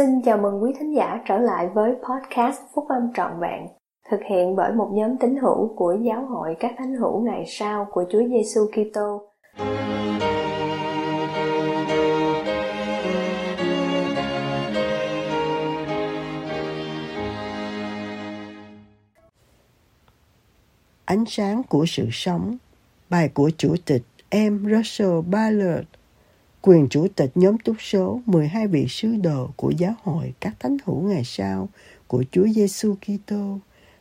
Xin chào mừng quý thính giả trở lại với podcast Phúc Âm Trọn Vẹn, thực hiện bởi một nhóm tín hữu của Giáo hội các thánh hữu ngày sau của Chúa Giêsu Kitô. Ánh sáng của sự sống Bài của Chủ tịch M. Russell Ballard quyền chủ tịch nhóm túc số 12 vị sứ đồ của giáo hội các thánh hữu ngày sau của Chúa Giêsu Kitô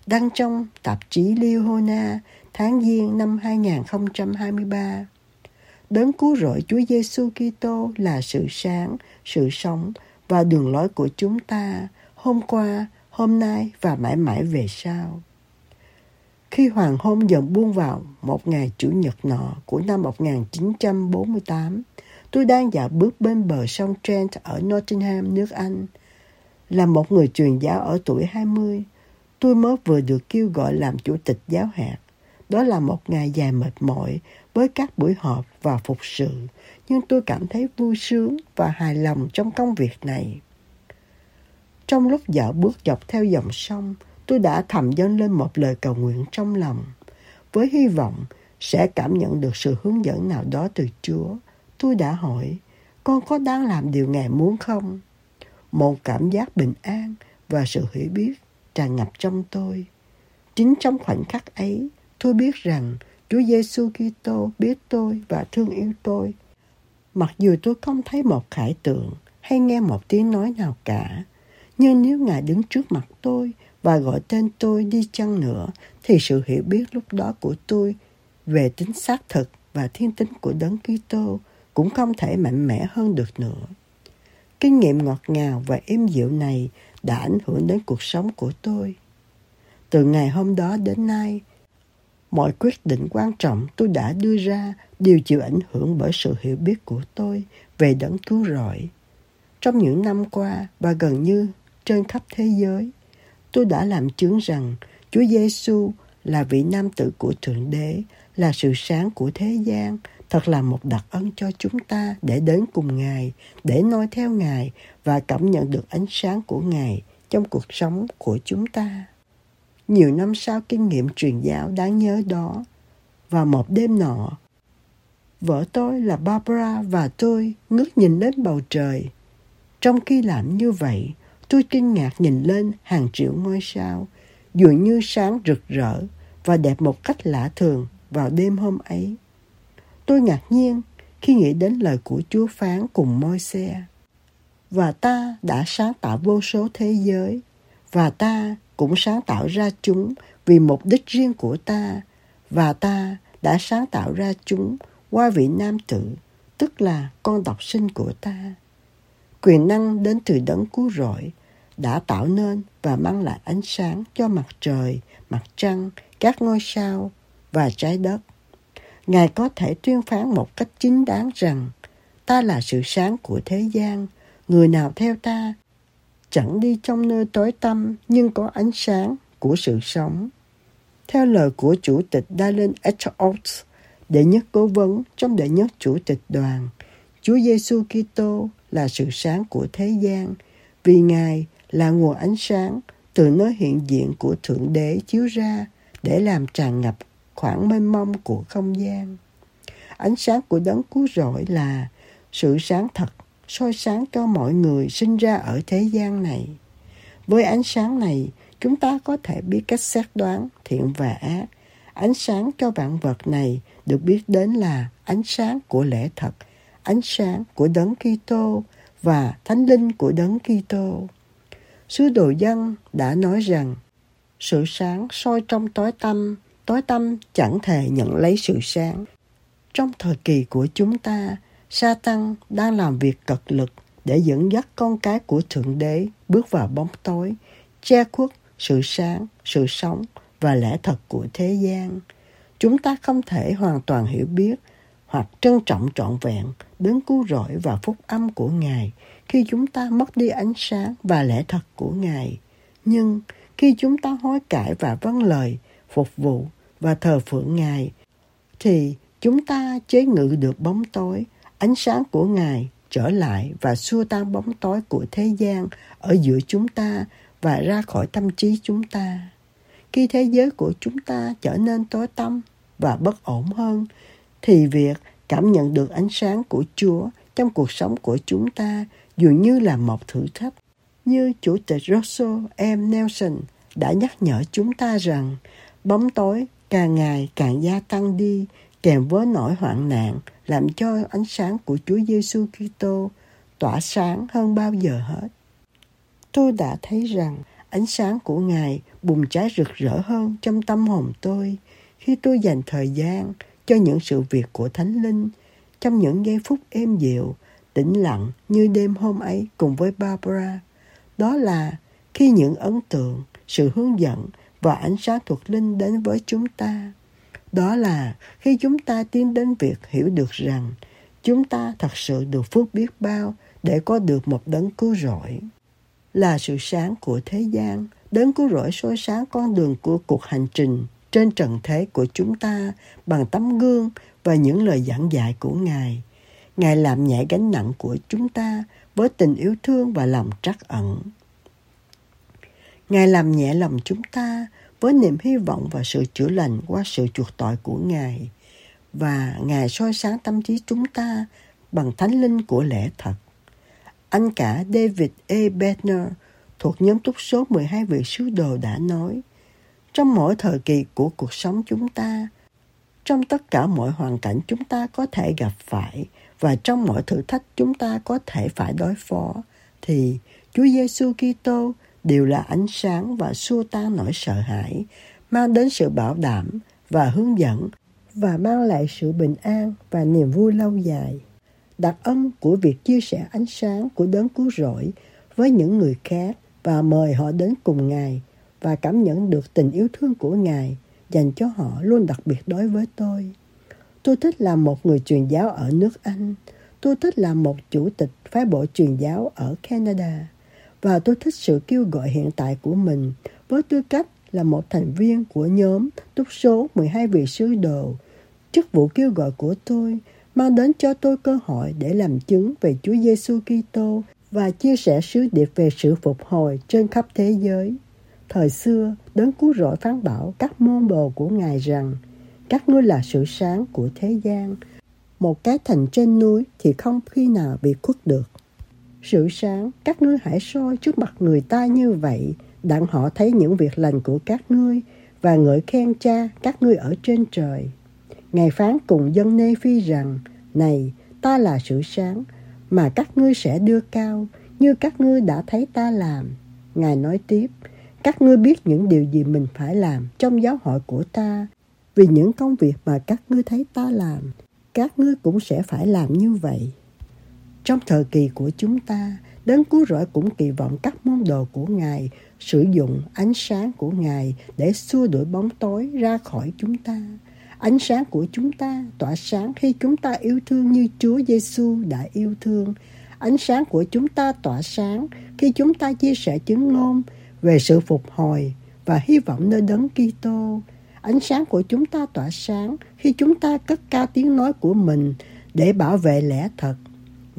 đăng trong tạp chí Liona tháng Giêng năm 2023. Đấng cứu rỗi Chúa Giêsu Kitô là sự sáng, sự sống và đường lối của chúng ta hôm qua, hôm nay và mãi mãi về sau. Khi hoàng hôn dần buông vào một ngày Chủ nhật nọ của năm 1948, Tôi đang dạo bước bên bờ sông Trent ở Nottingham, nước Anh. Là một người truyền giáo ở tuổi 20, tôi mới vừa được kêu gọi làm chủ tịch giáo hạt. Đó là một ngày dài mệt mỏi với các buổi họp và phục sự, nhưng tôi cảm thấy vui sướng và hài lòng trong công việc này. Trong lúc dạo bước dọc theo dòng sông, tôi đã thầm dâng lên một lời cầu nguyện trong lòng, với hy vọng sẽ cảm nhận được sự hướng dẫn nào đó từ Chúa Tôi đã hỏi, con có đang làm điều Ngài muốn không? Một cảm giác bình an và sự hiểu biết tràn ngập trong tôi. Chính trong khoảnh khắc ấy, tôi biết rằng Chúa Giêsu Kitô biết tôi và thương yêu tôi. Mặc dù tôi không thấy một khải tượng hay nghe một tiếng nói nào cả, nhưng nếu Ngài đứng trước mặt tôi và gọi tên tôi đi chăng nữa, thì sự hiểu biết lúc đó của tôi về tính xác thực và thiên tính của Đấng Kitô cũng không thể mạnh mẽ hơn được nữa. Kinh nghiệm ngọt ngào và êm dịu này đã ảnh hưởng đến cuộc sống của tôi. Từ ngày hôm đó đến nay, mọi quyết định quan trọng tôi đã đưa ra đều chịu ảnh hưởng bởi sự hiểu biết của tôi về đấng cứu rỗi. Trong những năm qua và gần như trên khắp thế giới, tôi đã làm chứng rằng Chúa Giêsu là vị nam tử của Thượng Đế, là sự sáng của thế gian, Thật là một đặc ân cho chúng ta để đến cùng Ngài, để noi theo Ngài và cảm nhận được ánh sáng của Ngài trong cuộc sống của chúng ta. Nhiều năm sau kinh nghiệm truyền giáo đáng nhớ đó, và một đêm nọ, vợ tôi là Barbara và tôi ngước nhìn lên bầu trời. Trong khi làm như vậy, tôi kinh ngạc nhìn lên hàng triệu ngôi sao, dường như sáng rực rỡ và đẹp một cách lạ thường vào đêm hôm ấy. Tôi ngạc nhiên khi nghĩ đến lời của Chúa phán cùng môi xe. Và ta đã sáng tạo vô số thế giới, và ta cũng sáng tạo ra chúng vì mục đích riêng của ta, và ta đã sáng tạo ra chúng qua vị nam tử, tức là con độc sinh của ta. Quyền năng đến từ đấng cứu rỗi đã tạo nên và mang lại ánh sáng cho mặt trời, mặt trăng, các ngôi sao và trái đất. Ngài có thể tuyên phán một cách chính đáng rằng ta là sự sáng của thế gian, người nào theo ta chẳng đi trong nơi tối tăm nhưng có ánh sáng của sự sống. Theo lời của Chủ tịch Dallin H. Oates, đệ nhất cố vấn trong đệ nhất Chủ tịch đoàn, Chúa Giêsu Kitô là sự sáng của thế gian, vì Ngài là nguồn ánh sáng từ nơi hiện diện của Thượng Đế chiếu ra để làm tràn ngập khoảng mênh mông của không gian. Ánh sáng của đấng cứu rỗi là sự sáng thật, soi sáng cho mọi người sinh ra ở thế gian này. Với ánh sáng này, chúng ta có thể biết cách xét đoán thiện và ác. Ánh sáng cho vạn vật này được biết đến là ánh sáng của lẽ thật, ánh sáng của đấng Kitô và thánh linh của đấng Kitô. Sứ đồ dân đã nói rằng sự sáng soi trong tối tăm tối tâm chẳng thể nhận lấy sự sáng. Trong thời kỳ của chúng ta, Satan đang làm việc cật lực để dẫn dắt con cái của Thượng Đế bước vào bóng tối, che khuất sự sáng, sự sống và lẽ thật của thế gian. Chúng ta không thể hoàn toàn hiểu biết hoặc trân trọng trọn vẹn đến cứu rỗi và phúc âm của Ngài khi chúng ta mất đi ánh sáng và lẽ thật của Ngài. Nhưng khi chúng ta hối cải và vâng lời, phục vụ và thờ phượng Ngài, thì chúng ta chế ngự được bóng tối, ánh sáng của Ngài trở lại và xua tan bóng tối của thế gian ở giữa chúng ta và ra khỏi tâm trí chúng ta. Khi thế giới của chúng ta trở nên tối tăm và bất ổn hơn, thì việc cảm nhận được ánh sáng của Chúa trong cuộc sống của chúng ta dường như là một thử thách. Như Chủ tịch Russell M. Nelson đã nhắc nhở chúng ta rằng bóng tối càng ngày càng gia tăng đi kèm với nỗi hoạn nạn làm cho ánh sáng của Chúa Giêsu Kitô tỏa sáng hơn bao giờ hết. Tôi đã thấy rằng ánh sáng của Ngài bùng cháy rực rỡ hơn trong tâm hồn tôi khi tôi dành thời gian cho những sự việc của Thánh Linh trong những giây phút êm dịu, tĩnh lặng như đêm hôm ấy cùng với Barbara. Đó là khi những ấn tượng, sự hướng dẫn và ánh sáng thuộc linh đến với chúng ta. Đó là khi chúng ta tiến đến việc hiểu được rằng chúng ta thật sự được phước biết bao để có được một đấng cứu rỗi. Là sự sáng của thế gian, đấng cứu rỗi soi sáng con đường của cuộc hành trình trên trần thế của chúng ta bằng tấm gương và những lời giảng dạy của Ngài. Ngài làm nhẹ gánh nặng của chúng ta với tình yêu thương và lòng trắc ẩn. Ngài làm nhẹ lòng chúng ta với niềm hy vọng và sự chữa lành qua sự chuộc tội của Ngài. Và Ngài soi sáng tâm trí chúng ta bằng thánh linh của lẽ thật. Anh cả David A. Bettner thuộc nhóm túc số 12 vị sứ đồ đã nói, trong mỗi thời kỳ của cuộc sống chúng ta, trong tất cả mọi hoàn cảnh chúng ta có thể gặp phải và trong mọi thử thách chúng ta có thể phải đối phó, thì Chúa Giêsu Kitô đều là ánh sáng và xua tan nỗi sợ hãi, mang đến sự bảo đảm và hướng dẫn và mang lại sự bình an và niềm vui lâu dài. Đặc ân của việc chia sẻ ánh sáng của đấng cứu rỗi với những người khác và mời họ đến cùng Ngài và cảm nhận được tình yêu thương của Ngài dành cho họ luôn đặc biệt đối với tôi. Tôi thích làm một người truyền giáo ở nước Anh. Tôi thích làm một chủ tịch phái bộ truyền giáo ở Canada và tôi thích sự kêu gọi hiện tại của mình với tư cách là một thành viên của nhóm túc số 12 vị sứ đồ. Chức vụ kêu gọi của tôi mang đến cho tôi cơ hội để làm chứng về Chúa Giêsu Kitô và chia sẻ sứ điệp về sự phục hồi trên khắp thế giới. Thời xưa, đấng cứu rỗi phán bảo các môn đồ của Ngài rằng các ngươi là sự sáng của thế gian. Một cái thành trên núi thì không khi nào bị khuất được. Sự sáng, các ngươi hãy soi trước mặt người ta như vậy, đặng họ thấy những việc lành của các ngươi và ngợi khen cha các ngươi ở trên trời. Ngài phán cùng dân Nê Phi rằng, Này, ta là sự sáng, mà các ngươi sẽ đưa cao, như các ngươi đã thấy ta làm. Ngài nói tiếp, các ngươi biết những điều gì mình phải làm trong giáo hội của ta, vì những công việc mà các ngươi thấy ta làm, các ngươi cũng sẽ phải làm như vậy. Trong thời kỳ của chúng ta, Đấng Cứu Rỗi cũng kỳ vọng các môn đồ của Ngài sử dụng ánh sáng của Ngài để xua đuổi bóng tối ra khỏi chúng ta. Ánh sáng của chúng ta tỏa sáng khi chúng ta yêu thương như Chúa Giêsu đã yêu thương. Ánh sáng của chúng ta tỏa sáng khi chúng ta chia sẻ chứng ngôn về sự phục hồi và hy vọng nơi đấng Kitô. Ánh sáng của chúng ta tỏa sáng khi chúng ta cất cao tiếng nói của mình để bảo vệ lẽ thật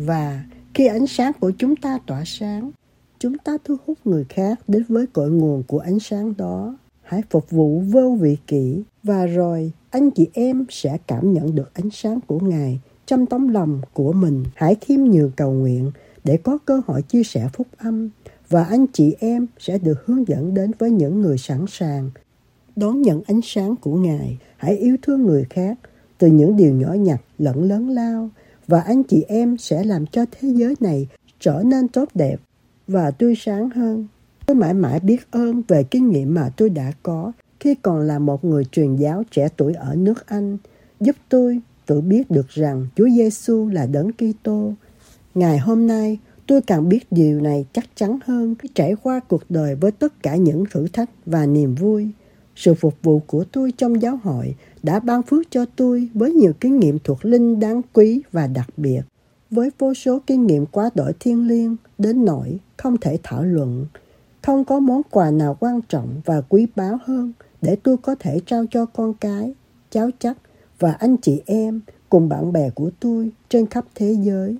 và khi ánh sáng của chúng ta tỏa sáng, chúng ta thu hút người khác đến với cội nguồn của ánh sáng đó. Hãy phục vụ vô vị kỷ và rồi anh chị em sẽ cảm nhận được ánh sáng của Ngài trong tấm lòng của mình. Hãy khiêm nhường cầu nguyện để có cơ hội chia sẻ phúc âm và anh chị em sẽ được hướng dẫn đến với những người sẵn sàng đón nhận ánh sáng của Ngài. Hãy yêu thương người khác từ những điều nhỏ nhặt lẫn lớn lao và anh chị em sẽ làm cho thế giới này trở nên tốt đẹp và tươi sáng hơn. Tôi mãi mãi biết ơn về kinh nghiệm mà tôi đã có khi còn là một người truyền giáo trẻ tuổi ở nước Anh, giúp tôi tự biết được rằng Chúa Giêsu là đấng Kitô. Ngày hôm nay, tôi càng biết điều này chắc chắn hơn khi trải qua cuộc đời với tất cả những thử thách và niềm vui. Sự phục vụ của tôi trong giáo hội đã ban phước cho tôi với nhiều kinh nghiệm thuộc linh đáng quý và đặc biệt. Với vô số kinh nghiệm quá đổi thiên liêng đến nỗi không thể thảo luận. Không có món quà nào quan trọng và quý báu hơn để tôi có thể trao cho con cái, cháu chắc và anh chị em cùng bạn bè của tôi trên khắp thế giới.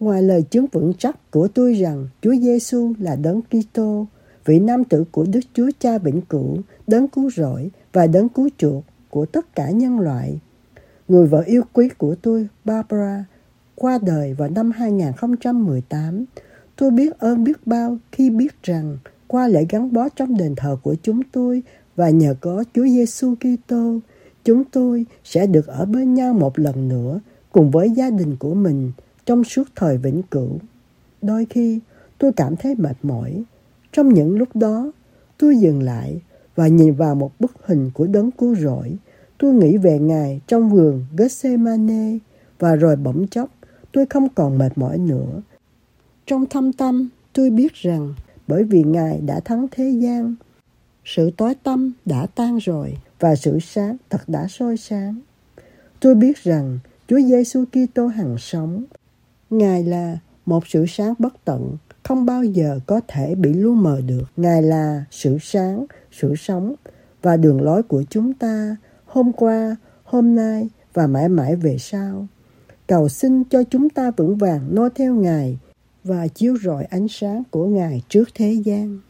Ngoài lời chứng vững chắc của tôi rằng Chúa Giêsu là đấng Kitô, vị nam tử của Đức Chúa Cha vĩnh cửu, đấng cứu rỗi và đấng cứu chuộc của tất cả nhân loại. Người vợ yêu quý của tôi, Barbara, qua đời vào năm 2018. Tôi biết ơn biết bao khi biết rằng qua lễ gắn bó trong đền thờ của chúng tôi và nhờ có Chúa Giêsu Kitô, chúng tôi sẽ được ở bên nhau một lần nữa cùng với gia đình của mình trong suốt thời vĩnh cửu. Đôi khi tôi cảm thấy mệt mỏi. Trong những lúc đó, tôi dừng lại và nhìn vào một bức hình của đấng cứu rỗi. Tôi nghĩ về Ngài trong vườn Gethsemane và rồi bỗng chốc tôi không còn mệt mỏi nữa. Trong thâm tâm, tôi biết rằng bởi vì Ngài đã thắng thế gian, sự tối tâm đã tan rồi và sự sáng thật đã soi sáng. Tôi biết rằng Chúa Giêsu Kitô hằng sống. Ngài là một sự sáng bất tận, không bao giờ có thể bị lu mờ được. Ngài là sự sáng, sự sống và đường lối của chúng ta hôm qua, hôm nay và mãi mãi về sau. Cầu xin cho chúng ta vững vàng noi theo Ngài và chiếu rọi ánh sáng của Ngài trước thế gian.